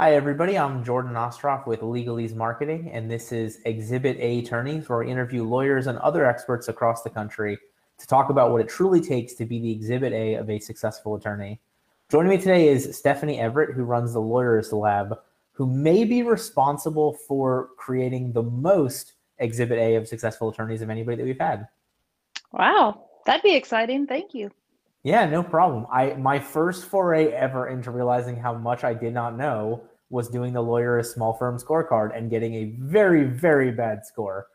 Hi, everybody. I'm Jordan Ostroff with Legalese Marketing, and this is Exhibit A Attorneys, where we interview lawyers and other experts across the country to talk about what it truly takes to be the Exhibit A of a successful attorney. Joining me today is Stephanie Everett, who runs the Lawyers Lab, who may be responsible for creating the most Exhibit A of successful attorneys of anybody that we've had. Wow, that'd be exciting. Thank you. Yeah, no problem. I my first foray ever into realizing how much I did not know was doing the Lawyerist small firm scorecard and getting a very very bad score.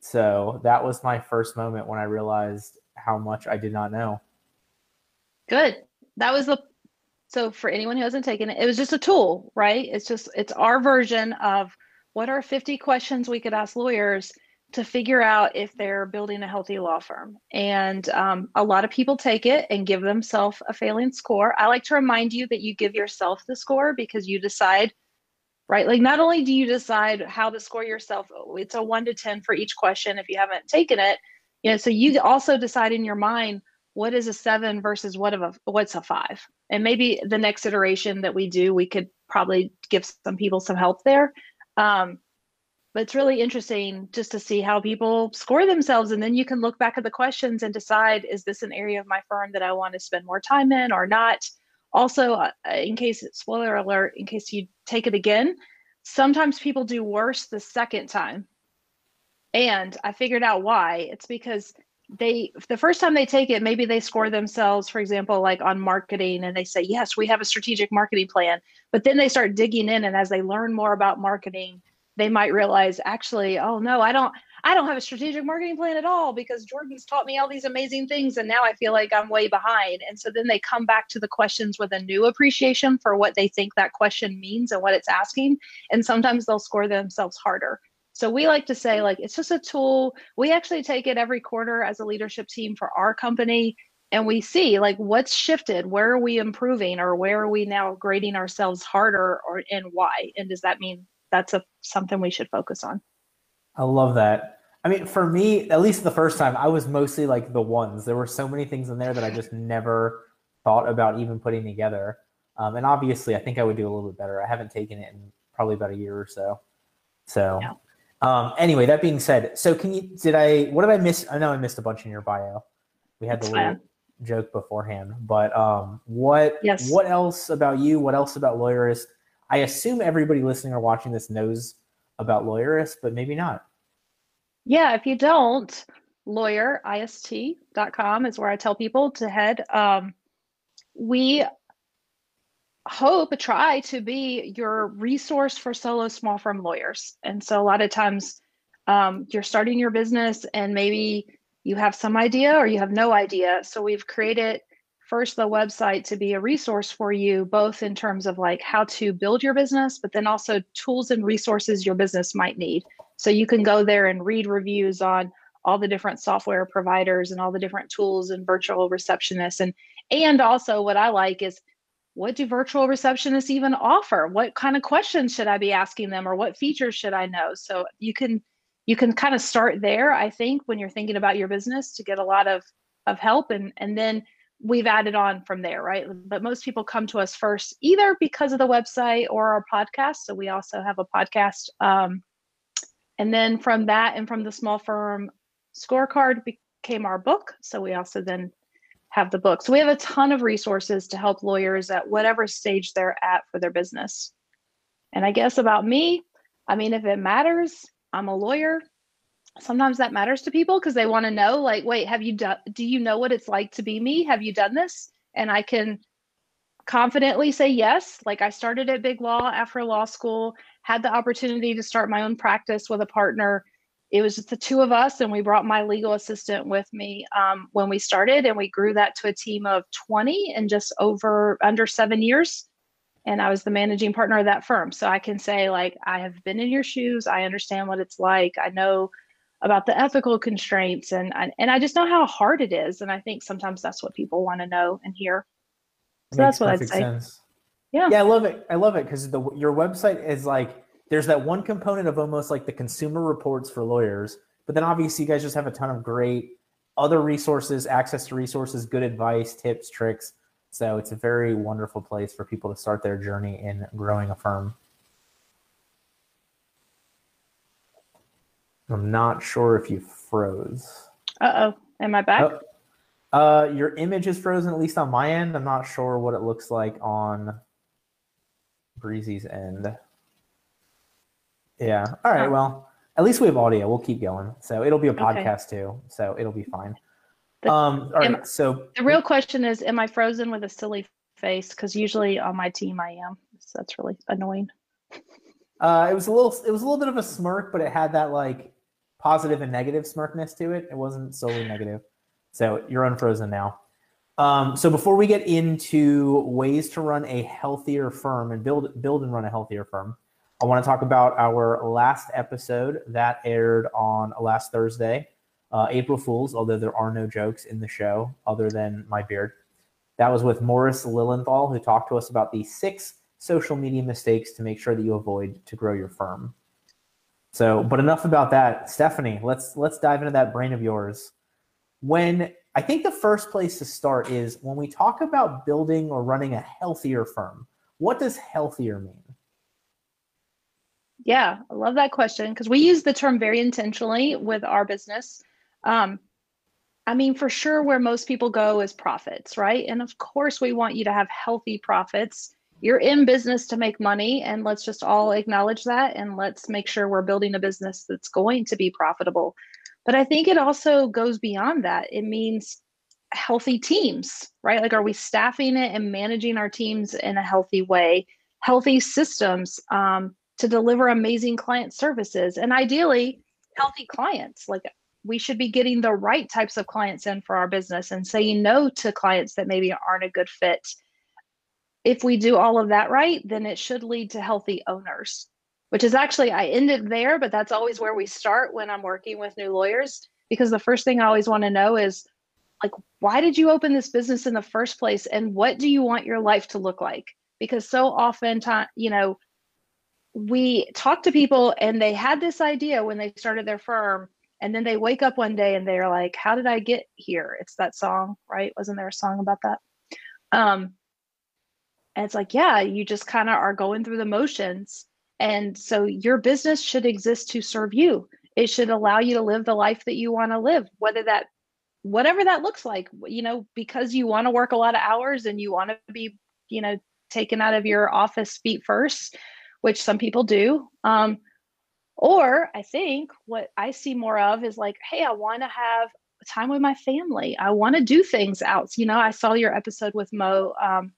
So that was my first moment when I realized how much I did not know. Good. That was the so for anyone who hasn't taken it, it was just a tool, right? It's just it's our version of what are 50 questions we could ask lawyers to figure out if they're building a healthy law firm. And um, a lot of people take it and give themselves a failing score. I like to remind you that you give yourself the score because you decide, right? Like, not only do you decide how to score yourself, it's a one to 10 for each question if you haven't taken it. You know, so you also decide in your mind what is a seven versus what of a what's a five and maybe the next iteration that we do we could probably give some people some help there um, but it's really interesting just to see how people score themselves and then you can look back at the questions and decide is this an area of my firm that i want to spend more time in or not? Also uh, in case spoiler alert in case you take it again sometimes people do worse the second time. And i figured out why. It's because they the first time they take it maybe they score themselves for example like on marketing and they say yes we have a strategic marketing plan. But then they start digging in and as they learn more about marketing they might realize actually oh no i don't i don't have a strategic marketing plan at all because jordan's taught me all these amazing things and now i feel like i'm way behind. And so then they come back to the questions with a new appreciation for what they think that question means and what it's asking. And sometimes they'll score themselves harder. So we like to say like it's just a tool. We actually take it every quarter as a leadership team for our company and we see like what's shifted. Where are we improving or where are we now grading ourselves harder or and why? And does that mean that's a something we should focus on. I love that. I mean, for me, at least the first time, I was mostly like the ones. There were so many things in there that I just never thought about even putting together. Um, and obviously, I think I would do a little bit better. I haven't taken it in probably about a year or so. So, yeah. um, anyway, that being said, so can you? Did I? What did I miss? I know I missed a bunch in your bio. We had the little joke beforehand, but um, what? Yes. What else about you? What else about Lawyerist I assume everybody listening or watching this knows about Lawyerist, but maybe not. Yeah, if you don't, lawyerist.com is where I tell people to head. Um, we hope, try to be your resource for solo small firm lawyers. And so a lot of times um, you're starting your business and maybe you have some idea or you have no idea. So we've created first the website to be a resource for you both in terms of like how to build your business but then also tools and resources your business might need. So you can go there and read reviews on all the different software providers and all the different tools and virtual receptionists. And and also what i like is what do virtual receptionists even offer? What kind of questions should i be asking them or what features should i know? So you can you can kind of start there i think when you're thinking about your business to get a lot of of help. And and then we've added on from there, right? But most people come to us first either because of the website or our podcast. So we also have a podcast. Um, and then from that and from the small firm scorecard became our book. So we also then have the book. So we have a ton of resources to help lawyers at whatever stage they're at for their business. And I guess about me, I mean, if it matters, I'm a lawyer sometimes that matters to people because they want to know like wait have you done do you know what it's like to be me? Have you done this? And i can confidently say yes like i started at big law after law school had the opportunity to start my own practice with a partner. It was the two of us and we brought my legal assistant with me um, when we started and we grew that to a team of 20 in just over under seven years. And i was the managing partner of that firm. So i can say like i have been in your shoes. I understand what it's like. I know about the ethical constraints and and I just know how hard it is and I think sometimes that's what people want to know and hear. So that's what I'd say. Sense. Yeah. Yeah, I love it. I love it cuz the your website is like there's that one component of almost like the consumer reports for lawyers, but then obviously you guys just have a ton of great other resources, access to resources, good advice, tips, tricks. So it's a very wonderful place for people to start their journey in growing a firm. I'm not sure if you froze. Uh oh. Am I back? Oh, uh, your image is frozen, at least on my end. I'm not sure what it looks like on Breezy's end. Yeah. All right. Oh. Well, at least we have audio. We'll keep going. So it'll be a Okay. podcast too. So it'll be fine. The- Um. All am- right. So The real question is, am I frozen with a silly face? Because usually on my team I am. So that's really annoying. uh, it was a little. It was a little bit of a smirk, but it had that like positive and negative smirkness to it. It wasn't solely negative. So you're unfrozen now. Um, so before we get into ways to run a healthier firm and build build and run a healthier firm, I want to talk about our last episode that aired on last Thursday, uh, April Fools. Although there are no jokes in the show other than my beard. That was with Morris Lilienthal, who talked to us about the six social media mistakes to make sure that you avoid to grow your firm. So, but enough about that. Stephanie, let's let's dive into that brain of yours. When I think the first place to start is when we talk about building or running a healthier firm. What does healthier mean? Yeah, I love that question because we use the term very intentionally with our business. Um, I mean, for sure, where most people go is profits, right? And of course, we want you to have healthy profits. You're in business to make money, and let's just all acknowledge that and let's make sure we're building a business that's going to be profitable. But I think it also goes beyond that. It means healthy teams, right? Like, are we staffing it and managing our teams in a healthy way? Healthy systems um, to deliver amazing client services, and ideally, healthy clients. Like, we should be getting the right types of clients in for our business and saying no to clients that maybe aren't a good fit. If we do all of that right, then it should lead to healthy owners, which is actually, I ended there, but that's always where we start when I'm working with new lawyers. Because the first thing I always want to know is, like, why did you open this business in the first place? And what do you want your life to look like? Because so often, time, you know, we talk to people and they had this idea when they started their firm and then they wake up one day and they're like how did i get here it's that song right wasn't there a song about that um and it's like yeah you just kind of are going through the motions and so your business should exist to serve you it should allow you to live the life that you want to live whether that whatever that looks like you know because you want to work a lot of hours and you want to be you know taken out of your office feet first which some people do um or I think what I see more of is like, hey, I want to have time with my family. I want to do things out. You know, I saw your episode with Mo um,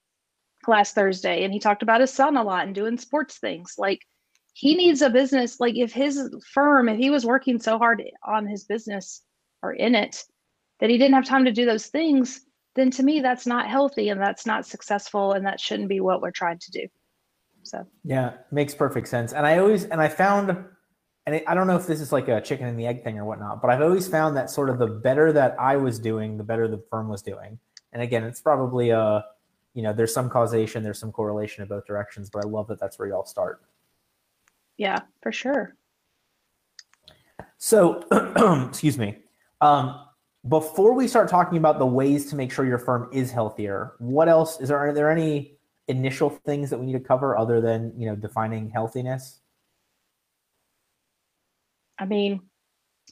last Thursday, and he talked about his son a lot and doing sports things. Like, he needs a business. Like, if his firm, if he was working so hard on his business or in it that he didn't have time to do those things, then to me, that's not healthy and that's not successful, and that shouldn't be what we're trying to do. So, Yeah, makes perfect sense. And I always and I found and I don't know if this is like a chicken and the egg thing or whatnot, but I've always found that sort of the better that I was doing, the better the firm was doing. And again, it's probably a, you know, there's some causation, there's some correlation in both directions, but I love that that's where y'all start. yeah, for sure. So, excuse me. Um, before we start talking about the ways to make sure your firm is healthier, what else is there? Are there any initial things that we need to cover other than you know defining healthiness? I mean,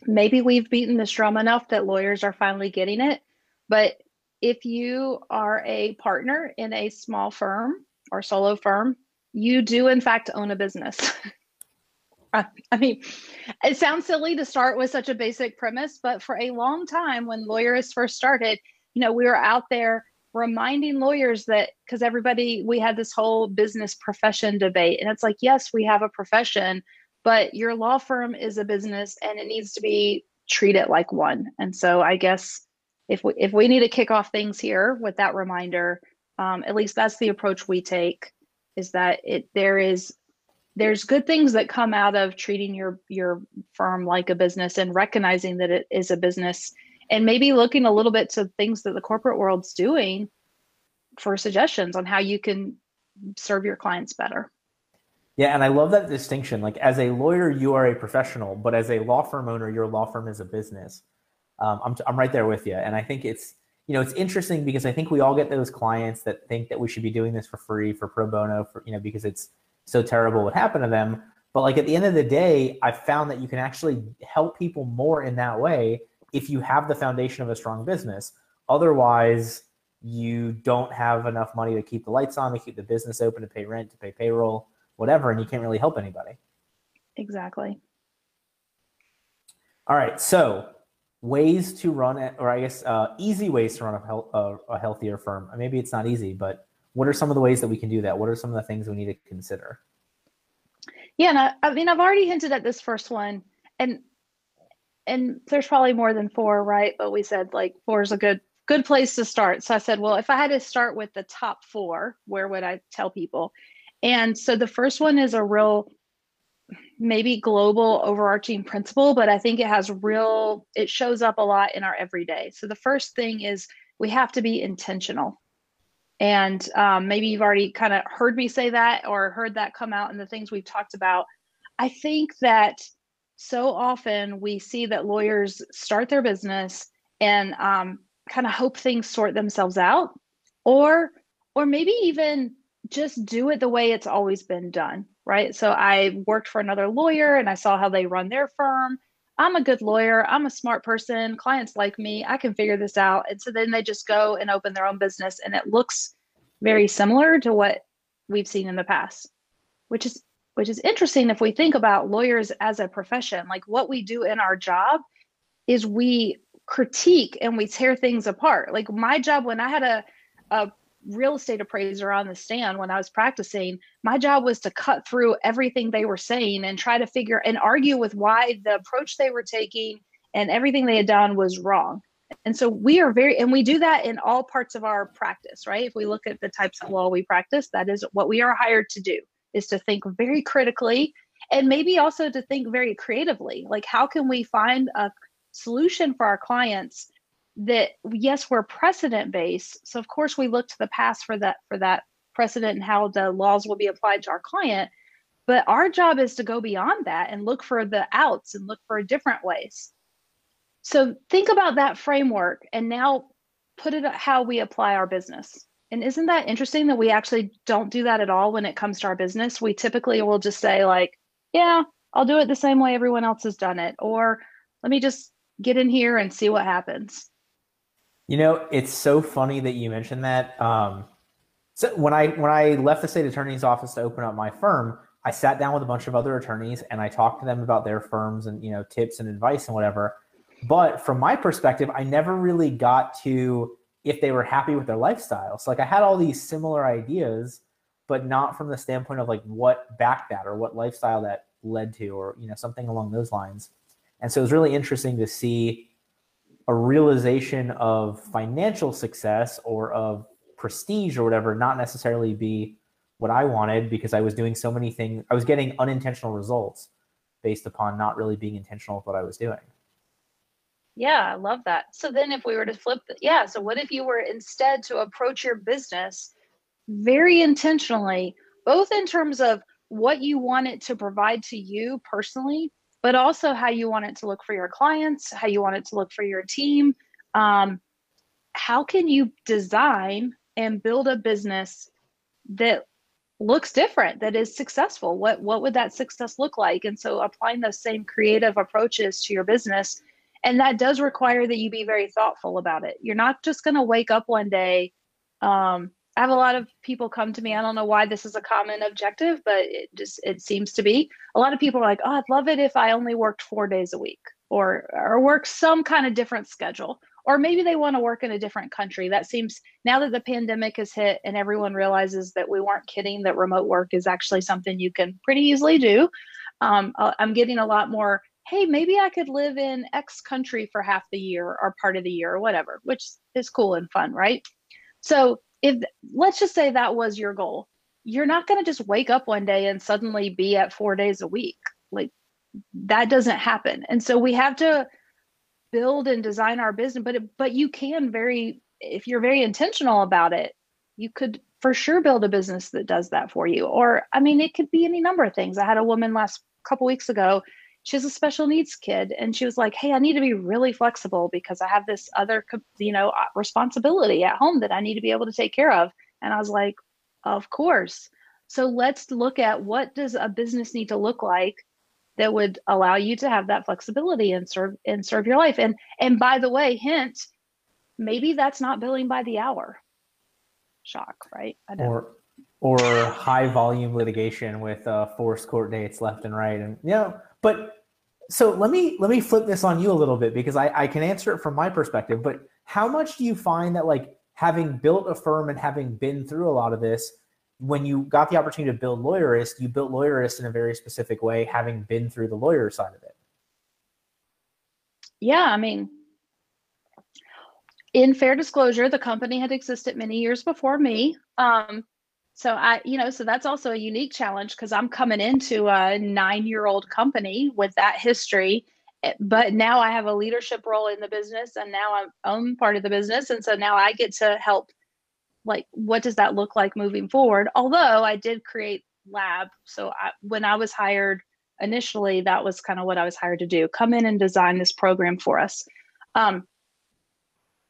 maybe we've beaten this drum enough that lawyers are finally getting it. But if you are a partner in a small firm or solo firm, you do, in fact, own a business. I mean, it sounds silly to start with such a basic premise, but for a long time, when lawyers first started, you know, we were out there reminding lawyers that because everybody, we had this whole business profession debate. And it's like, yes, we have a profession, but your law firm is a business and it needs to be treated like one. And so I guess if we if we need to kick off things here with that reminder, um, at least that's the approach we take. Is that it? There is there's good things that come out of treating your your firm like a business and recognizing that it is a business, and maybe looking a little bit to things that the corporate world's doing for suggestions on how you can serve your clients better. Yeah, and I love that distinction. Like as a lawyer, you are a professional, but as a law firm owner, your law firm is a business. Um, I'm I'm right there with you, and I think it's you know it's interesting because I think we all get those clients that think that we should be doing this for free for pro bono for you know because it's so terrible what happened to them. But like at the end of the day, I found that you can actually help people more in that way if you have the foundation of a strong business. Otherwise, you don't have enough money to keep the lights on, to keep the business open, to pay rent, to pay payroll, whatever, and you can't really help anybody. Exactly. All right. So, ways to run, or I guess uh, easy ways to run a, a, a healthier firm. Maybe it's not easy, but what are some of the ways that we can do that? What are some of the things we need to consider? Yeah, and I, I mean, I've already hinted at this first one, and and there's probably more than four, right? But we said like four is a good good place to start. So I said, well, if I had to start with the top four, where would I tell people? And so the first one is a real maybe global overarching principle, but I think it has real, it shows up a lot in our everyday. So the first thing is we have to be intentional. And um, maybe you've already kind of heard me say that or heard that come out in the things we've talked about. I think that so often we see that lawyers start their business and um, kind of hope things sort themselves out or or maybe even just do it the way it's always been done right? So i worked for another lawyer and i saw how they run their firm. I'm a good lawyer. I'm a smart person. Clients like me. I can figure this out. And so then they just go and open their own business and it looks very similar to what we've seen in the past which is which is interesting if we think about lawyers as a profession. Like what we do in our job is we critique and we tear things apart. Like my job when I had a, a real estate appraiser on the stand when I was practicing, my job was to cut through everything they were saying and try to figure and argue with why the approach they were taking and everything they had done was wrong. And so we are very, and we do that in all parts of our practice, right? If we look at the types of law we practice, that is what we are hired to do, is to think very critically and maybe also to think very creatively. Like, how can we find a solution for our clients that yes we're precedent based so of course we look to the past for that for that precedent and how the laws will be applied to our client but our job is to go beyond that and look for the outs and look for different ways. So think about that framework and now put it how we apply our business. And isn't that interesting that we actually don't do that at all when it comes to our business? We typically will just say like yeah i'll do it the same way everyone else has done it or let me just get in here and see what happens. You know, it's so funny that you mentioned that. Um, so when I when I left the state attorney's office to open up my firm, I sat down with a bunch of other attorneys and I talked to them about their firms and you know tips and advice and whatever. But from my perspective, I never really got to if they were happy with their lifestyle. So like I had all these similar ideas, but not from the standpoint of like what backed that or what lifestyle that led to or you know something along those lines. And so it was really interesting to see a realization of financial success or of prestige or whatever not necessarily be what I wanted because I was doing so many things. I was getting unintentional results based upon not really being intentional with what I was doing. Yeah, I love that. So then if we were to flip the, yeah, so what if you were instead to approach your business very intentionally, both in terms of what you want it to provide to you personally, but also how you want it to look for your clients, how you want it to look for your team. Um, how can you design and build a business that looks different that is successful? What what would that success look like? And so applying those same creative approaches to your business and that does require that you be very thoughtful about it. You're not just going to wake up one day um, I have a lot of people come to me. I don't know why this is a common objective, but it just it seems to be. A lot of people are like, "Oh, I'd love it if I only worked 4 days a week or or work some kind of different schedule." Or maybe they want to work in a different country. That seems now that the pandemic has hit and everyone realizes that we weren't kidding that remote work is actually something you can pretty easily do. Um, uh, I'm getting a lot more hey, maybe I could live in X country for half the year or part of the year or whatever, which is cool and fun, right? So if let's just say that was your goal you're not going to just wake up one day and suddenly be at four days a week. Like that doesn't happen. And so we have to build and design our business but it, but you can very if you're very intentional about it you could for sure build a business that does that for you. Or i mean it could be any number of things. I had a woman last couple weeks ago she's a special needs kid and she was like hey i need to be really flexible because i have this other you know uh, responsibility at home that i need to be able to take care of and i was like of course So let's look at what does a business need to look like that would allow you to have that flexibility and serve and serve your life. And and by the way, hint, maybe that's not billing by the hour. Shock, right? I Or or high volume litigation with uh, forced court dates left and right, and you know, but so let me let me flip this on you a little bit because I, I can answer it from my perspective. But how much do you find that like having built a firm and having been through a lot of this, when you got the opportunity to build Lawyerist, you built Lawyerist in a very specific way, having been through the lawyer side of it. Yeah, I mean, in fair disclosure, the company had existed many years before me. Um, so I, you know, so that's also a unique challenge because I'm coming into a nine-year-old company with that history, eh, but now I have a leadership role in the business, and now I'm own part of the business, and so now I get to help like what does that look like moving forward? Although i did create lab. So I, when i was hired initially that was kind of what i was hired to do come in and design this program for us. Um,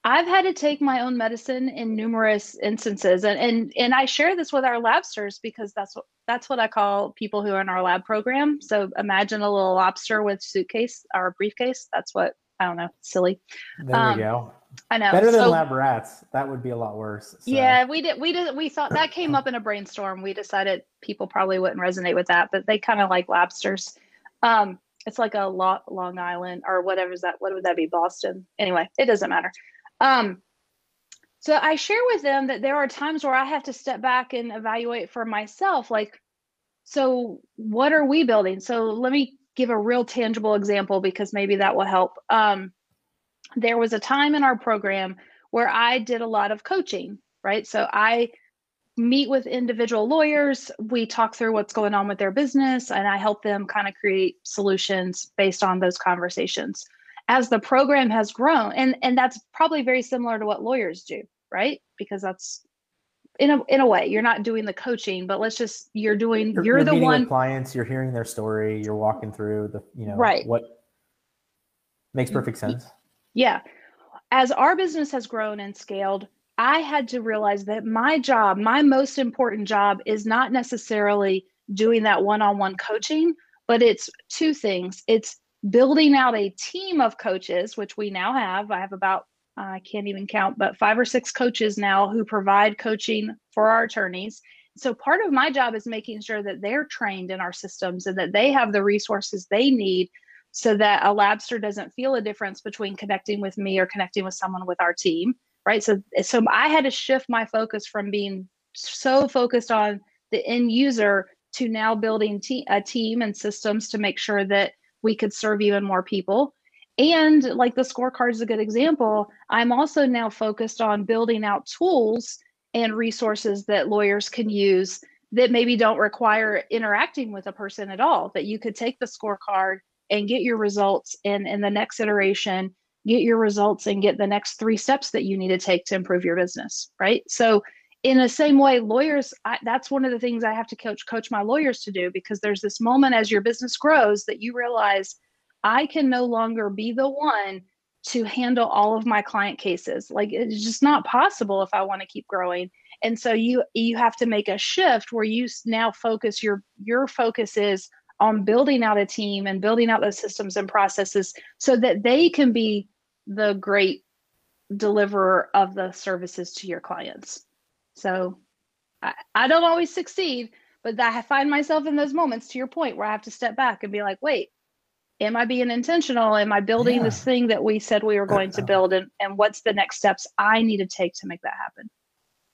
i've had to take my own medicine in numerous instances and, and and i share this with our labsters because that's what that's what i call people who are in our lab program so imagine a little lobster with suitcase or briefcase that's what i don't know silly there um, we go I know. Better than so, lab rats. That would be a lot worse. So. Yeah, we did. We did. We thought that came up in a brainstorm. We decided people probably wouldn't resonate with that, but they kind of like lobsters. Um, it's like a lo- Long Island or whatever is that. What would that be? Boston. Anyway, it doesn't matter. Um, so I share with them that there are times where I have to step back and evaluate for myself. Like, so what are we building? So let me give a real tangible example because maybe that will help. Um, there was a time in our program where I did a lot of coaching, right? So I meet with individual lawyers, we talk through what's going on with their business, and I help them kind of create solutions based on those conversations. As the program has grown, and and that's probably very similar to what lawyers do, right? Because that's in a in a way you're not doing the coaching, but let's just you're doing you're, you're, you're the one clients, you're hearing their story, you're walking through the you know right what makes perfect sense. Yeah. As our business has grown and scaled, I had to realize that my job, my most important job, is not necessarily doing that one on one coaching, but it's two things. It's building out a team of coaches, which we now have. I have about, I can't even count, but five or six coaches now who provide coaching for our attorneys. So part of my job is making sure that they're trained in our systems and that they have the resources they need so that a labster doesn't feel a difference between connecting with me or connecting with someone with our team right so so i had to shift my focus from being so focused on the end user to now building te- a team and systems to make sure that we could serve even more people. And like the scorecard is a good example. I'm also now focused on building out tools and resources that lawyers can use that maybe don't require interacting with a person at all that you could take the scorecard and get your results and in the next iteration get your results and get the next three steps that you need to take to improve your business right? So in the same way lawyers I, that's one of the things i have to coach coach my lawyers to do because there's this moment as your business grows that you realize i can no longer be the one to handle all of my client cases like it's just not possible if i want to keep growing and so you you have to make a shift where you now focus your your focus is on building out a team and building out those systems and processes so that they can be the great deliverer of the services to your clients. So I, I don't always succeed, but I find myself in those moments, to your point, where I have to step back and be like, wait, am I being intentional? Am I building yeah. this thing that we said we were going to uh-huh. build? And, and what's the next steps I need to take to make that happen?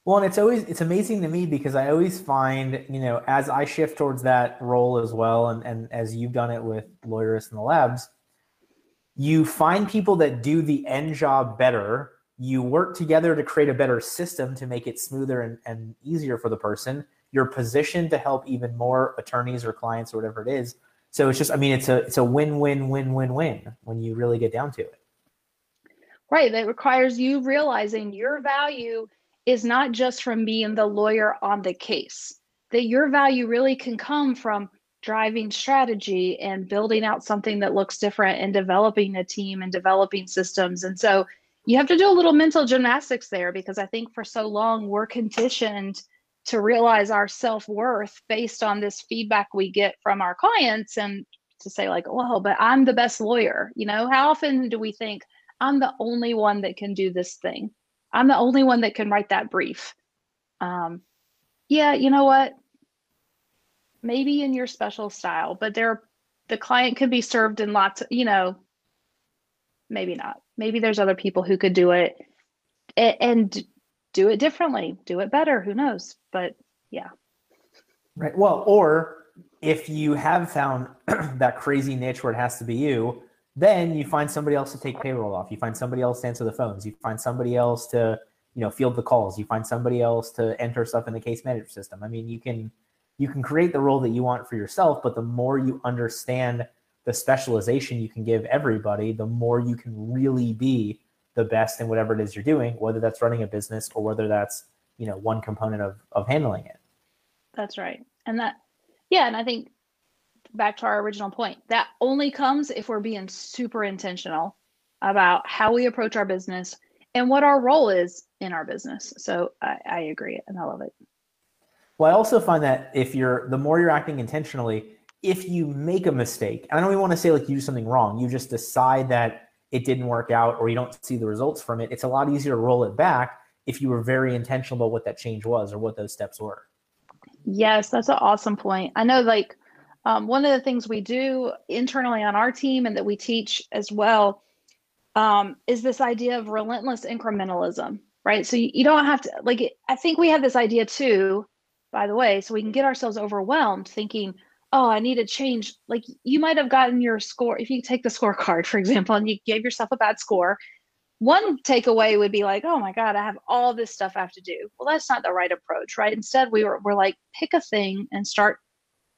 Well, and it's always it's amazing to me because I always find, you know, as I shift towards that role as well, and, and as you've done it with Lawyerist and the labs, you find people that do the end job better. You work together to create a better system to make it smoother and, and easier for the person. You're positioned to help even more attorneys or clients or whatever it is. So it's just, I mean, it's a it's a win win win win win when you really get down to it. Right. That requires you realizing your value is not just from being the lawyer on the case, that your value really can come from driving strategy and building out something that looks different and developing a team and developing systems. And so you have to do a little mental gymnastics there because I think for so long we're conditioned to realize our self-worth based on this feedback we get from our clients and to say like well but i'm the best lawyer. You know how often do we think i'm the only one that can do this thing. I'm the only one that can write that brief. Um, yeah you know what? Maybe in your special style but there the client could be served in lots you know maybe not maybe there's other people who could do it and, do it differently do it better who knows but yeah. Right well or if you have found that crazy niche where it has to be you then you find somebody else to take payroll off. You find somebody else to answer the phones. You find somebody else to you know field the calls. You find somebody else to enter stuff in the case management system. I mean you can you can create the role that you want for yourself but the more you understand the specialization you can give everybody the more you can really be the best in whatever it is you're doing whether that's running a business or whether that's you know one component of of handling it. That's right. And that yeah and i think back to our original point that only comes if we're being super intentional about how we approach our business and what our role is in our business. So i, I agree and i love it. Well i also find that if you're the more you're acting intentionally if you make a mistake i don't even want to say like you do something wrong you just decide that it didn't work out or you don't see the results from it it's a lot easier to roll it back if you were very intentional about what that change was or what those steps were yes that's an awesome point i know like um, one of the things we do internally on our team and that we teach as well um, is this idea of relentless incrementalism, right? So you, you don't have to, like, I think we have this idea too, by the way, so we can get ourselves overwhelmed thinking, oh, I need to change. Like, you might have gotten your score, if you take the scorecard, for example, and you gave yourself a bad score. One takeaway would be like, oh my God, I have all this stuff I have to do. Well, that's not the right approach, right? Instead, we were, we're like, pick a thing and start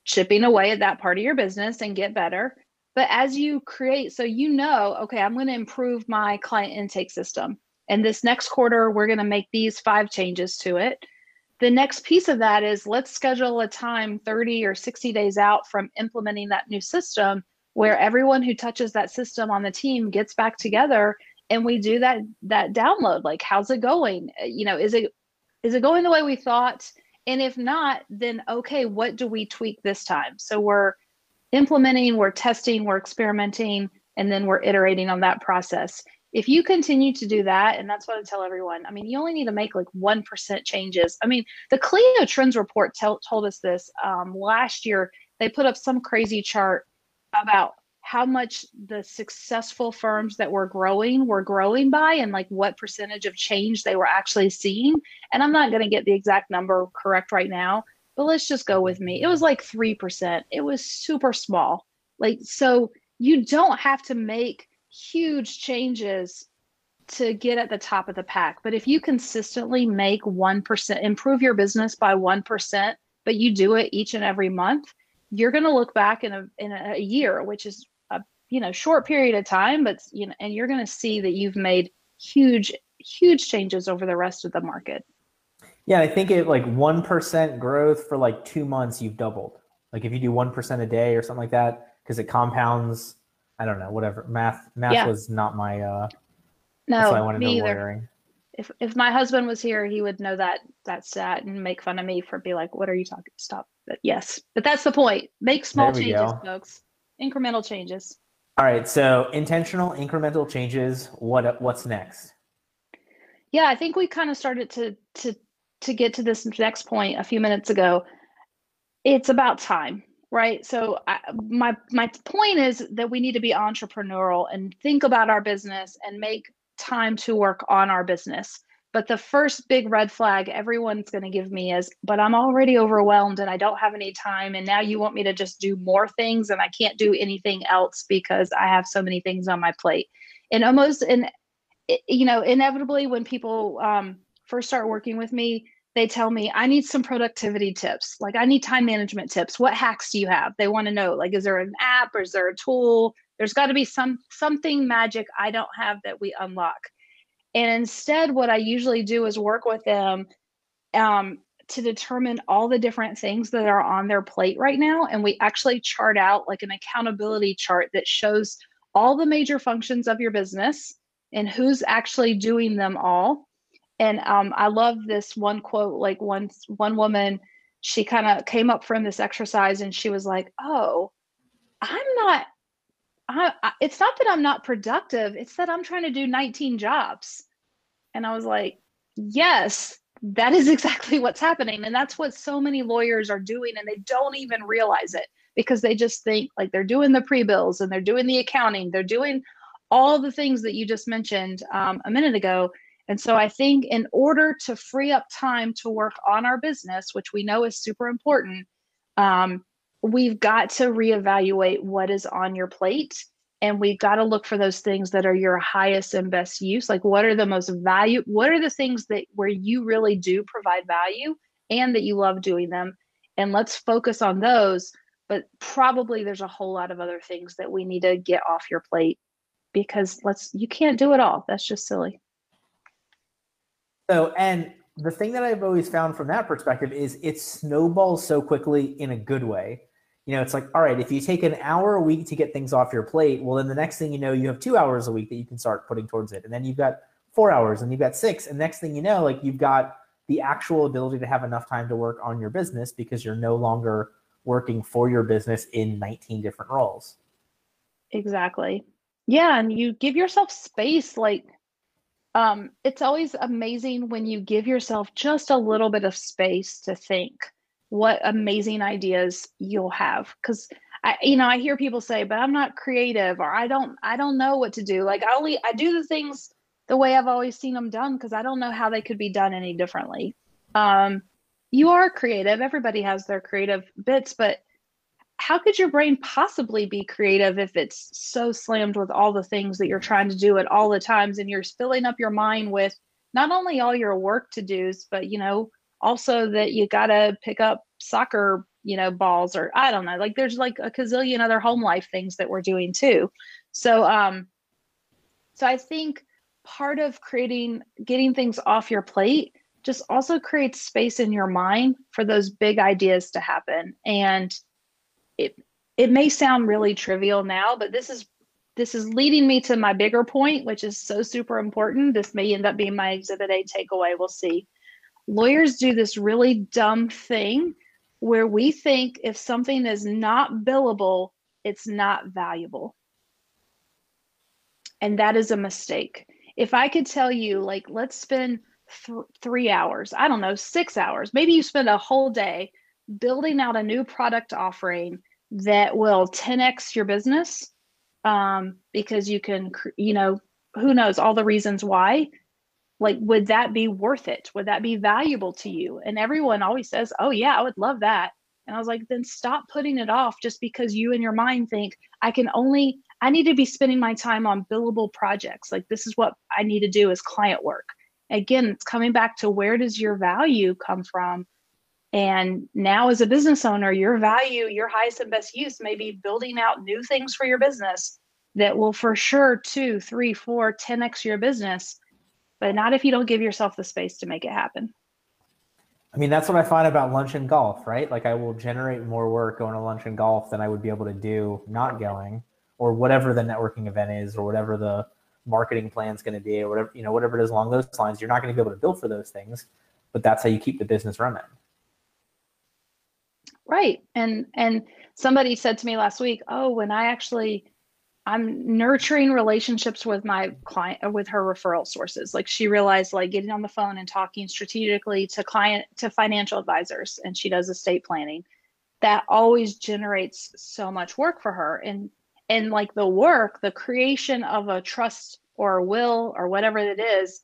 chipping away at that part of your business and get better. But as you create, so you know, okay, I'm going to improve my client intake system. And this next quarter, we're going to make these five changes to it. The next piece of that is let's schedule a time 30 or 60 days out from implementing that new system where everyone who touches that system on the team gets back together and we do that that download like how's it going uh, you know is it is it going the way we thought and if not, then okay, what do we tweak this time? So we're implementing, we're testing, we're experimenting, and then we're iterating on that process. If you continue to do that, and that's what I tell everyone, I mean, you only need to make like 1% changes. I mean, the Clio Trends report tell, told us this um, last year. They put up some crazy chart about how much the successful firms that were growing were growing by and like what percentage of change they were actually seeing. And I'm not going to get the exact number correct right now, but let's just go with me. It was like 3%. It was super small. Like, so you don't have to make huge changes to get at the top of the pack. But if you consistently make 1%, improve your business by 1%, but you do it each and every month, you're going to look back in a in a year, which is a you know short period of time but you know and you're going to see that you've made huge huge changes over the rest of the market yeah i think it like 1% growth for like two months you've doubled like if you do 1% a day or something like that because it compounds i don't know whatever math math yeah. was not my uh no I wanted me either. Lawyering. if if my husband was here he would know that that stat and make fun of me for be like what are you talking stop but yes but that's the point make small changes go. folks incremental changes all right, so intentional incremental changes. What what's next? Yeah, I think we kind of started to to to get to this next point a few minutes ago. It's about time, right? So I, my my point is that we need to be entrepreneurial and think about our business and make time to work on our business. But the first big red flag everyone's going to give me is, but I'm already overwhelmed and I don't have any time. And now you want me to just do more things and I can't do anything else because I have so many things on my plate. And almost, and you know, inevitably when people um, first start working with me, they tell me i need some productivity tips. Like i need time management tips. What hacks do you have? They want to know like is there an app? Or is there a tool? There's got to be some something magic i don't have that we unlock. And instead, what I usually do is work with them um, to determine all the different things that are on their plate right now. And we actually chart out like an accountability chart that shows all the major functions of your business and who's actually doing them all. And um, I love this one quote. Like one one woman, she kind of came up from this exercise, and she was like, "Oh, I'm not. I, I, it's not that I'm not productive. It's that I'm trying to do 19 jobs." And I was like, "Yes, that is exactly what's happening, and that's what so many lawyers are doing, and they don't even realize it." because they just think like they're doing the pre-bills and they're doing the accounting they're doing all the things that you just mentioned um, a minute ago and so i think in order to free up time to work on our business which we know is super important um, we've got to reevaluate what is on your plate and we've got to look for those things that are your highest and best use like what are the most value what are the things that where you really do provide value and that you love doing them and let's focus on those but probably there's a whole lot of other things that we need to get off your plate because let's you can't do it all. That's just silly so and the thing that i've always found from that perspective is it snowballs so quickly in a good way you know it's like all right if you take an hour a week to get things off your plate well then the next thing you know you have two hours a week that you can start putting towards it and then you've got four hours and you've got six and next thing you know like you've got the actual ability to have enough time to work on your business because you're no longer working for your business in 19 different roles. Exactly. Yeah, and you give yourself space like um it's always amazing when you give yourself just a little bit of space to think what amazing ideas you'll have cuz I you know, I hear people say, "But I'm not creative or I don't I don't know what to do." Like I only I do the things the way I've always seen them done because I don't know how they could be done any differently. Um you are creative. Everybody has their creative bits, but how could your brain possibly be creative if it's so slammed with all the things that you're trying to do at all the times and you're filling up your mind with not only all your work to do's, but you know, also that you gotta pick up soccer, you know, balls or I don't know, like there's like a gazillion other home life things that we're doing too. So um so I think part of creating getting things off your plate just also creates space in your mind for those big ideas to happen and it it may sound really trivial now but this is this is leading me to my bigger point which is so super important. This may end up being my exhibit a takeaway. We'll see. Lawyers do this really dumb thing where we think if something is not billable it's not valuable. And that is a mistake. If i could tell you like let's spend th- three hours, I don't know, six hours. Maybe you spend a whole day building out a new product offering that will 10x your business um, because you can, you know, who knows all the reasons why. Like, would that be worth it? Would that be valuable to you? And everyone always says, oh, yeah, I would love that. And I was like, then stop putting it off just because you in your mind think, I can only, I need to be spending my time on billable projects. Like, this is what I need to do is client work again it's coming back to where does your value come from and now as a business owner your value your highest and best use may be building out new things for your business that will for sure two three four 10x your business but not if you don't give yourself the space to make it happen. I mean, that's what I find about lunch and golf, right? Like, I will generate more work going to lunch and golf than I would be able to do not going, or whatever the networking event is, or whatever the marketing plan is going to be or whatever you know whatever it is along those lines. You're not going to be able to build for those things but that's how you keep the business running right. And and somebody said to me last week oh when i actually i'm nurturing relationships with my client uh, with her referral sources. Like she realized like getting on the phone and talking strategically to client to financial advisors and she does estate planning. That always generates so much work for her. And and like the work the creation of a trust or a will or whatever it is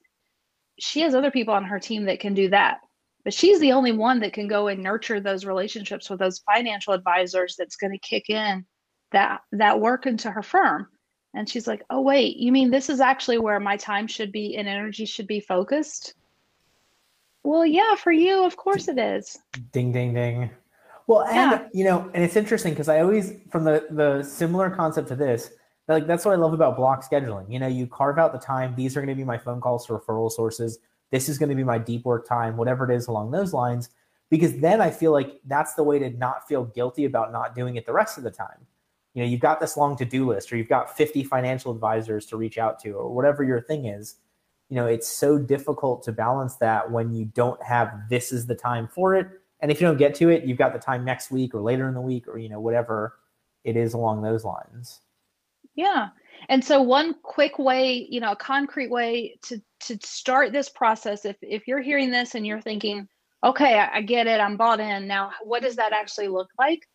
she has other people on her team that can do that but she's the only one that can go and nurture those relationships with those financial advisors that's going to kick in that that work into her firm and she's like oh wait you mean this is actually where my time should be and energy should be focused well yeah for you of course it is ding ding ding well, and yeah. you know, and it's interesting because I always, from the the similar concept to this, like that's what I love about block scheduling. You know, you carve out the time. These are going to be my phone calls to referral sources. This is going to be my deep work time, whatever it is along those lines. Because then I feel like that's the way to not feel guilty about not doing it the rest of the time. You know, you've got this long to do list, or you've got 50 financial advisors to reach out to, or whatever your thing is. you know, it's so difficult to balance that when you don't have this is the time for it. And if you don't get to it, you've got the time next week or later in the week or, you know, whatever it is along those lines. Yeah. And so one quick way, you know, a concrete way to to start this process, if if you're hearing this and you're thinking, okay, I, I get it, I'm bought in. Now, what does that actually look like?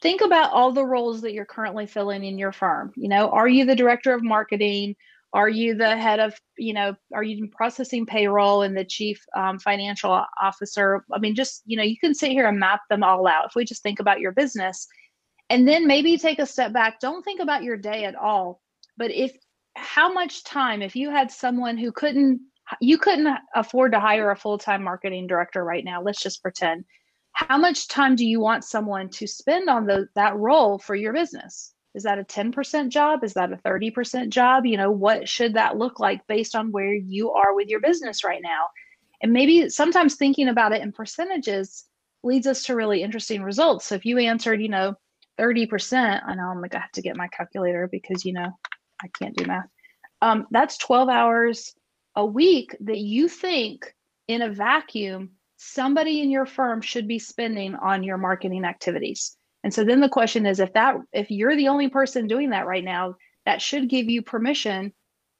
Think about all the roles that you're currently filling in your firm. You know, are you the director of marketing? Are you the head of, you know, are you processing payroll and the chief um, financial officer? I mean, just, you know, you can sit here and map them all out. If we just think about your business and then maybe take a step back, don't think about your day at all. But if, how much time, if you had someone who couldn't, you couldn't afford to hire a full time marketing director right now, let's just pretend. How much time do you want someone to spend on the, that role for your business? Is that a 10% job? Is that a 30% job? You know, what should that look like based on where you are with your business right now? And maybe sometimes thinking about it in percentages leads us to really interesting results. So if you answered, you know, 30%, I know I'm gonna have to get my calculator because, you know, I can't do math. Um, that's 12 hours a week that you think in a vacuum somebody in your firm should be spending on your marketing activities. And so then the question is if that if you're the only person doing that right now, that should give you permission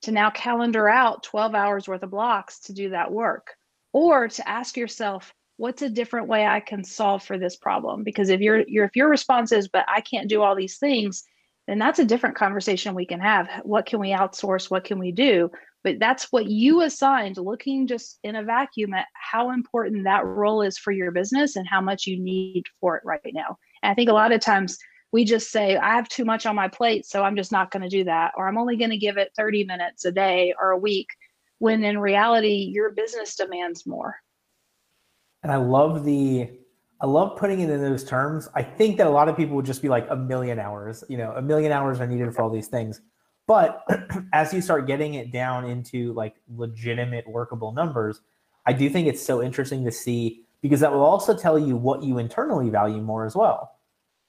to now calendar out 12 hours worth of blocks to do that work or to ask yourself what's a different way I can solve for this problem because if your your if your response is but I can't do all these things then that's a different conversation we can have what can we outsource what can we do but that's what you assigned looking just in a vacuum at how important that role is for your business and how much you need for it right now and I think a lot of times we just say, I have too much on my plate, so I'm just not going to do that. Or I'm only going to give it 30 minutes a day or a week, when in reality, your business demands more. And I love the, I love putting it in those terms. I think that a lot of people would just be like a million hours, you know, a million hours are needed for all these things. But as you start getting it down into like legitimate workable numbers, I do think it's so interesting to see because that will also tell you what you internally value more as well.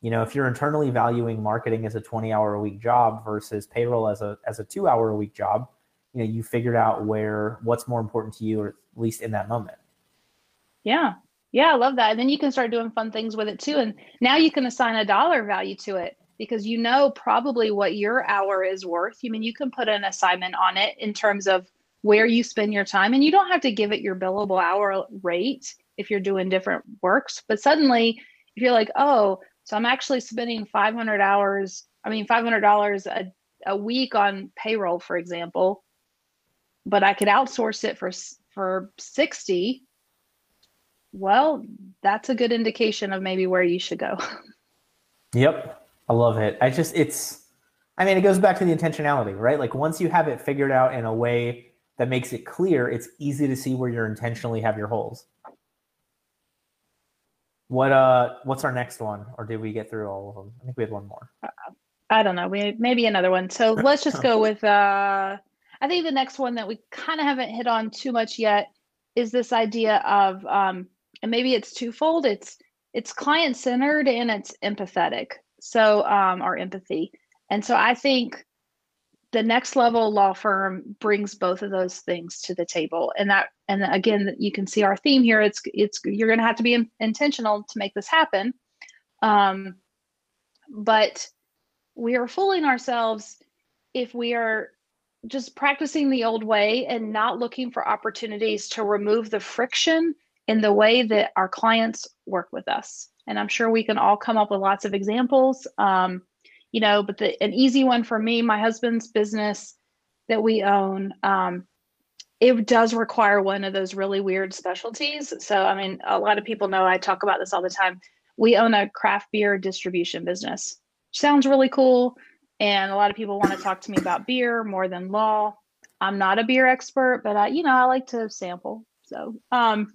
You know, if you're internally valuing marketing as a 20 hour a week job versus payroll as a as a 2 hour a week job, you know, you figured out where what's more important to you or at least in that moment. Yeah. Yeah, I love that. And then you can start doing fun things with it too and now you can assign a dollar value to it because you know probably what your hour is worth. I mean, you can put an assignment on it in terms of where you spend your time and you don't have to give it your billable hour rate if you're doing different works. But suddenly, if you're like, oh, so I'm actually spending 500 hours, I mean, $500 a, a week on payroll, for example, but I could outsource it for, for 60. Well, that's a good indication of maybe where you should go. Yep. I love it. I just, it's, I mean, it goes back to the intentionality, right? Like once you have it figured out in a way that makes it clear, it's easy to see where you're intentionally have your holes. What uh what's our next one or did we get through all of them? I think we had one more. I don't know. We maybe another one. So let's just go with uh I think the next one that we kind of haven't hit on too much yet is this idea of um and maybe it's twofold. It's it's client centered and it's empathetic. So um our empathy. And so I think the next level law firm brings both of those things to the table and that and again you can see our theme here it's it's you're going to have to be in, intentional to make this happen um, but we are fooling ourselves if we are just practicing the old way and not looking for opportunities to remove the friction in the way that our clients work with us and i'm sure we can all come up with lots of examples um, you know, but the, an easy one for me, my husband's business that we own, um, it does require one of those really weird specialties. So, I mean, a lot of people know I talk about this all the time. We own a craft beer distribution business. Sounds really cool. And a lot of people want to talk to me about beer more than law. I'm not a beer expert, but I, you know, I like to sample. So, um,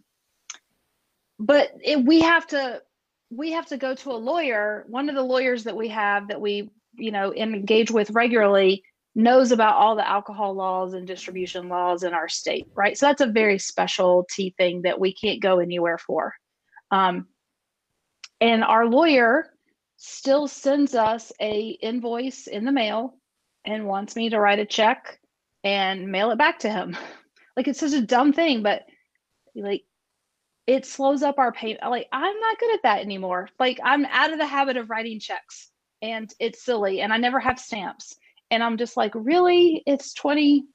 but it, we have to we have to go to a lawyer. One of the lawyers that we have that we, you know, engage with regularly knows about all the alcohol laws and distribution laws in our state, right? So that's a very specialty thing that we can't go anywhere for. Um, and our lawyer still sends us a invoice in the mail and wants me to write a check and mail it back to him. Like it's such a dumb thing, but like it slows up our payment. Like I'm not good at that anymore. Like I'm out of the habit of writing checks and it's silly and I never have stamps. And I'm just like, really? It's 20,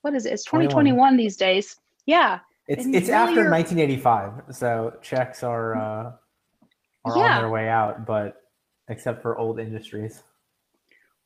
what is it? It's 2021 21. these days. Yeah. It's it's really after 1985. So checks are uh are yeah. on their way out, but except for old industries.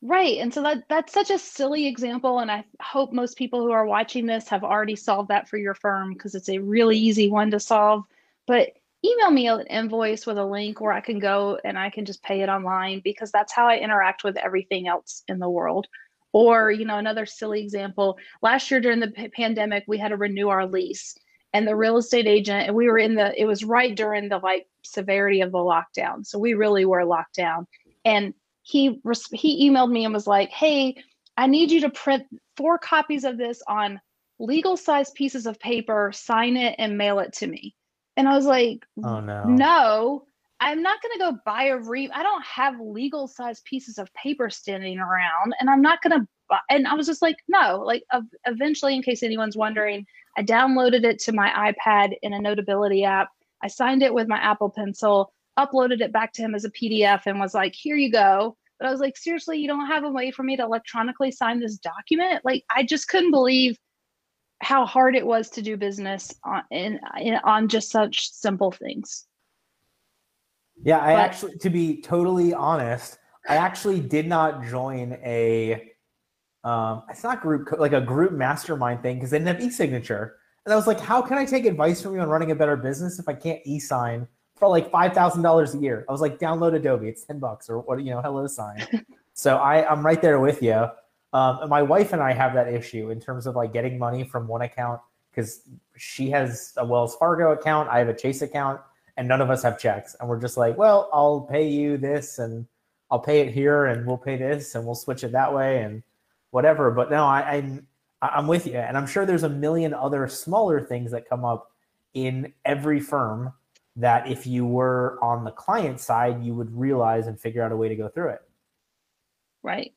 Right. And so that that's such a silly example and I hope most people who are watching this have already solved that for your firm because it's a really easy one to solve. But email me an invoice with a link where I can go and I can just pay it online because that's how I interact with everything else in the world. Or, you know, another silly example, last year during the p- pandemic, we had to renew our lease and the real estate agent, and we were in the, it was right during the like severity of the lockdown. So we really were locked down. And he, he emailed me and was like, Hey, I need you to print four copies of this on legal size pieces of paper, sign it and mail it to me. And I was like, oh no. No, I'm not going to go buy a re I don't have legal size pieces of paper standing around and I'm not going to buy and I was just like, no, like uh, eventually in case anyone's wondering, I downloaded it to my iPad in a notability app. I signed it with my Apple Pencil, uploaded it back to him as a PDF and was like, here you go. But I was like, seriously, you don't have a way for me to electronically sign this document? Like I just couldn't believe how hard it was to do business on in, in on just such simple things. Yeah, I but, actually, to be totally honest, I actually did not join a. Um, it's not group like a group mastermind thing because they didn't have e-signature, and I was like, how can I take advice from you on running a better business if I can't e-sign for like five thousand dollars a year? I was like, download Adobe, it's ten bucks or what you know, HelloSign. so I I'm right there with you. Um, my wife and I have that issue in terms of like getting money from one account because she has a Wells Fargo account, I have a Chase account, and none of us have checks. And we're just like, well, I'll pay you this and I'll pay it here and we'll pay this and we'll switch it that way and whatever. But no, I, I'm I'm with you, and I'm sure there's a million other smaller things that come up in every firm that if you were on the client side, you would realize and figure out a way to go through it. Right.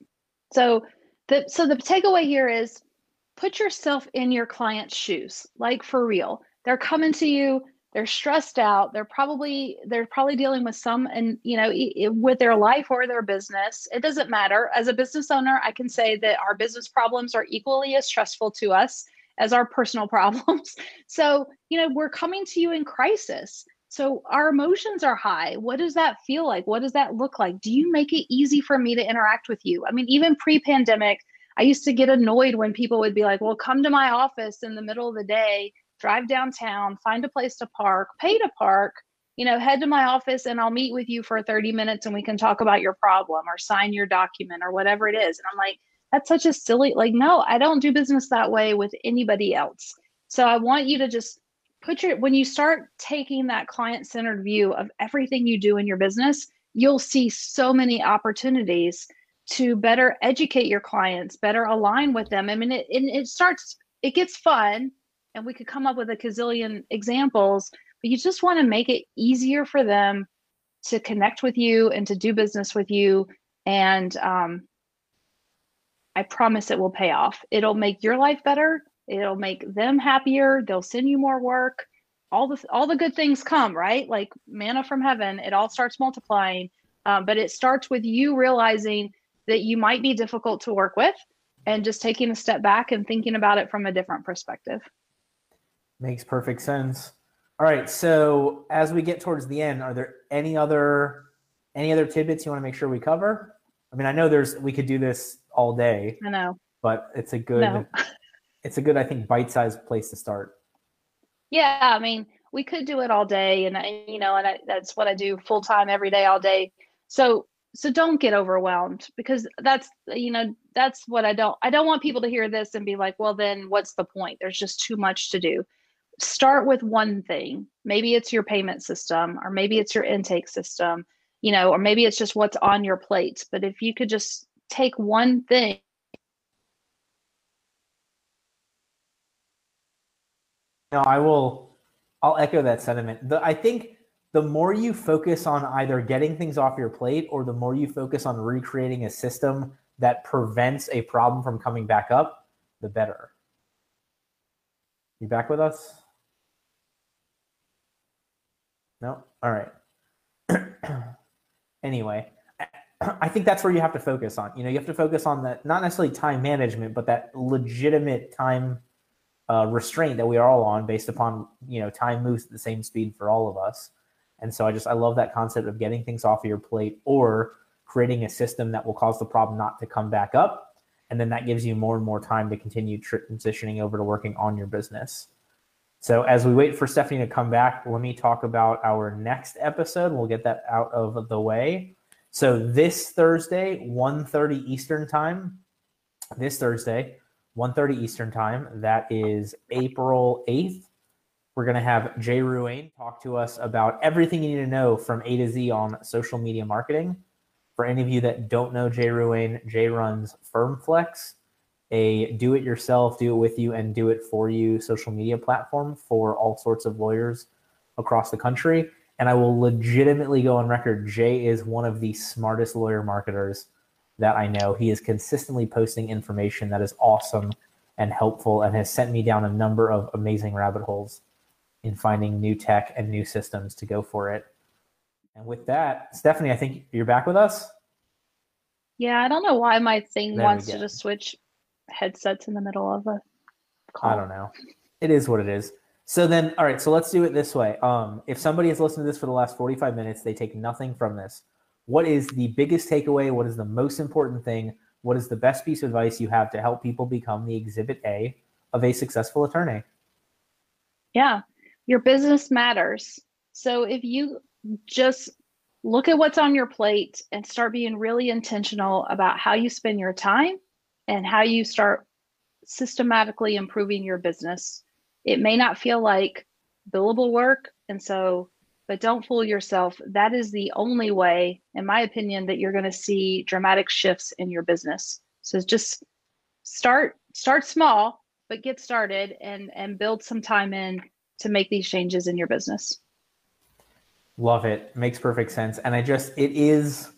So the, so the takeaway here is put yourself in your client's shoes, like for real. They're coming to you, they're stressed out, they're probably they're probably dealing with some and you know with their life or their business. It doesn't matter. As a business owner, I can say that our business problems are equally as stressful to us as our personal problems. So, you know, we're coming to you in crisis. So our emotions are high. What does that feel like? What does that look like? Do you make it easy for me to interact with you? I mean, even pre pandemic, I used to get annoyed when people would be like, well, come to my office in the middle of the day, drive downtown, find a place to park, pay to park, you know, head to my office and I'll meet with you for 30 minutes and we can talk about your problem or sign your document or whatever it is. And I'm like, that's such a silly, like, no, I don't do business that way with anybody else. So I want you to just put your when you start taking that client centered view of everything you do in your business you'll see so many opportunities to better educate your clients better align with them. I mean it, it, it starts it gets fun and we could come up with a gazillion examples but you just want to make it easier for them to connect with you and to do business with you and um, i promise it will pay off. It'll make your life better it'll make them happier they'll send you more work. All the all the good things come right? Like manna from heaven it all starts multiplying. Um, but it starts with you realizing that you might be difficult to work with and just taking a step back and thinking about it from a different perspective. Makes perfect sense. All right so as we get towards the end are there any other any other tidbits you want to make sure we cover? I mean i know there's we could do this all day i know. but it's a good no. it's a good, I think, bite-sized place to start. Yeah, I mean, we could do it all day, and you know, and I, that's what I do full time every day, all day. So, so don't get overwhelmed because that's you know that's what I don't I don't want people to hear this and be like, well, then what's the point? There's just too much to do. Start with one thing. Maybe it's your payment system, or maybe it's your intake system, you know, or maybe it's just what's on your plate. But if you could just take one thing No, I will. I'll echo that sentiment. The, I think the more you focus on either getting things off your plate or the more you focus on recreating a system that prevents a problem from coming back up, the better. You back with us? No? All right. anyway, I think that's where you have to focus on. You know, you have to focus on that, not necessarily time management, but that legitimate time uh, restraint that we are all on based upon, you know, time moves at the same speed for all of us. And so I just, I love that concept of getting things off of your plate or creating a system that will cause the problem not to come back up. And then that gives you more and more time to continue transitioning over to working on your business. So as we wait for Stephanie to come back, let me talk about our next episode. We'll get that out of the way. So this Thursday, 1.30 Eastern time, this Thursday, 1.30 Eastern time, that is April 8th, we're going to have Jay Ruane talk to us about everything you need to know from A to Z on social media marketing. For any of you that don't know Jay Ruane, Jay runs FirmFlex a do it yourself, do it with you, and do it for you social media platform for all sorts of lawyers across the country. And I will legitimately go on record Jay is one of the smartest lawyer marketers that I know. He is consistently posting information that is awesome and helpful and has sent me down a number of amazing rabbit holes in finding new tech and new systems to go for it. And with that, Stephanie, I think you're back with us. Yeah, I don't know why my thing there wants to just switch headsets in the middle of a call. I don't know. It is what it is. So then, all right. So let's do it this way. Um, if somebody has listened to this for the last forty-five minutes, they take nothing from this. What is the biggest takeaway? What is the most important thing? What is the best piece of advice you have to help people become the Exhibit A of a successful attorney? Yeah, your business matters. So if you just look at what's on your plate and start being really intentional about how you spend your time and how you start systematically improving your business. It may not feel like billable work. And so, but don't fool yourself. That is the only way, in my opinion, that you're going to see dramatic shifts in your business. So just start start small, but get started and and build some time in to make these changes in your business. Love it. Makes perfect sense. And I just it is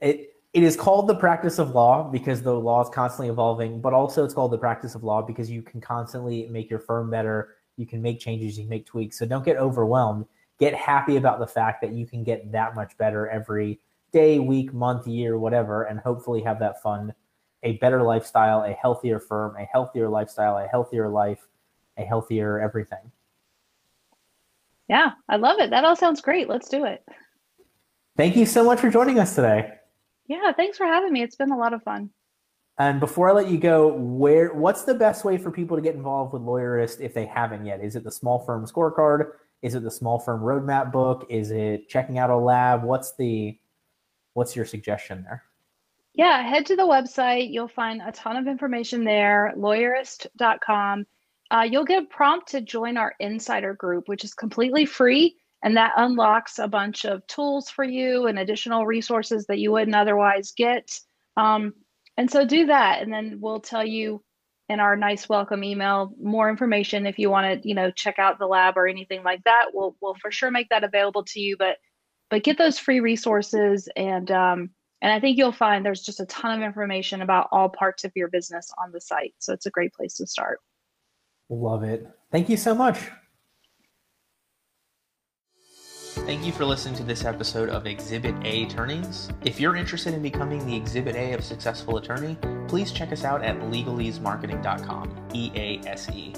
it it is called the practice of law because the law is constantly evolving, but also it's called the practice of law because you can constantly make your firm better. You can make changes, you can make tweaks. So don't get overwhelmed. Get happy about the fact that you can get that much better every day, week, month, year, whatever, and hopefully have that fun, a better lifestyle, a healthier firm, a healthier lifestyle, a healthier life, a healthier everything. Yeah, I love it. That all sounds great. Let's do it. Thank you so much for joining us today. Yeah, thanks for having me. It's been a lot of fun. And before I let you go, where what's the best way for people to get involved with Lawyerist if they haven't yet? Is it the small firm scorecard? Is it the small firm roadmap book? Is it checking out a lab? What's the what's your suggestion there? Yeah, head to the website. You'll find a ton of information there, lawyerist.com. Uh, you'll get a prompt to join our insider group, which is completely free. And that unlocks a bunch of tools for you and additional resources that you wouldn't otherwise get. Um, and so do that. And then we'll tell you in our nice welcome email more information if you want to, you know, check out the lab or anything like that. We'll we'll for sure make that available to you. But but get those free resources and um, and I think you'll find there's just a ton of information about all parts of your business on the site. So it's a great place to start. Love it. Thank you so much. Thank you for listening to this episode of Exhibit A Attorneys. If you're interested in becoming the Exhibit A of successful attorney, please check us out at legaleasemarketing.com. E A S E.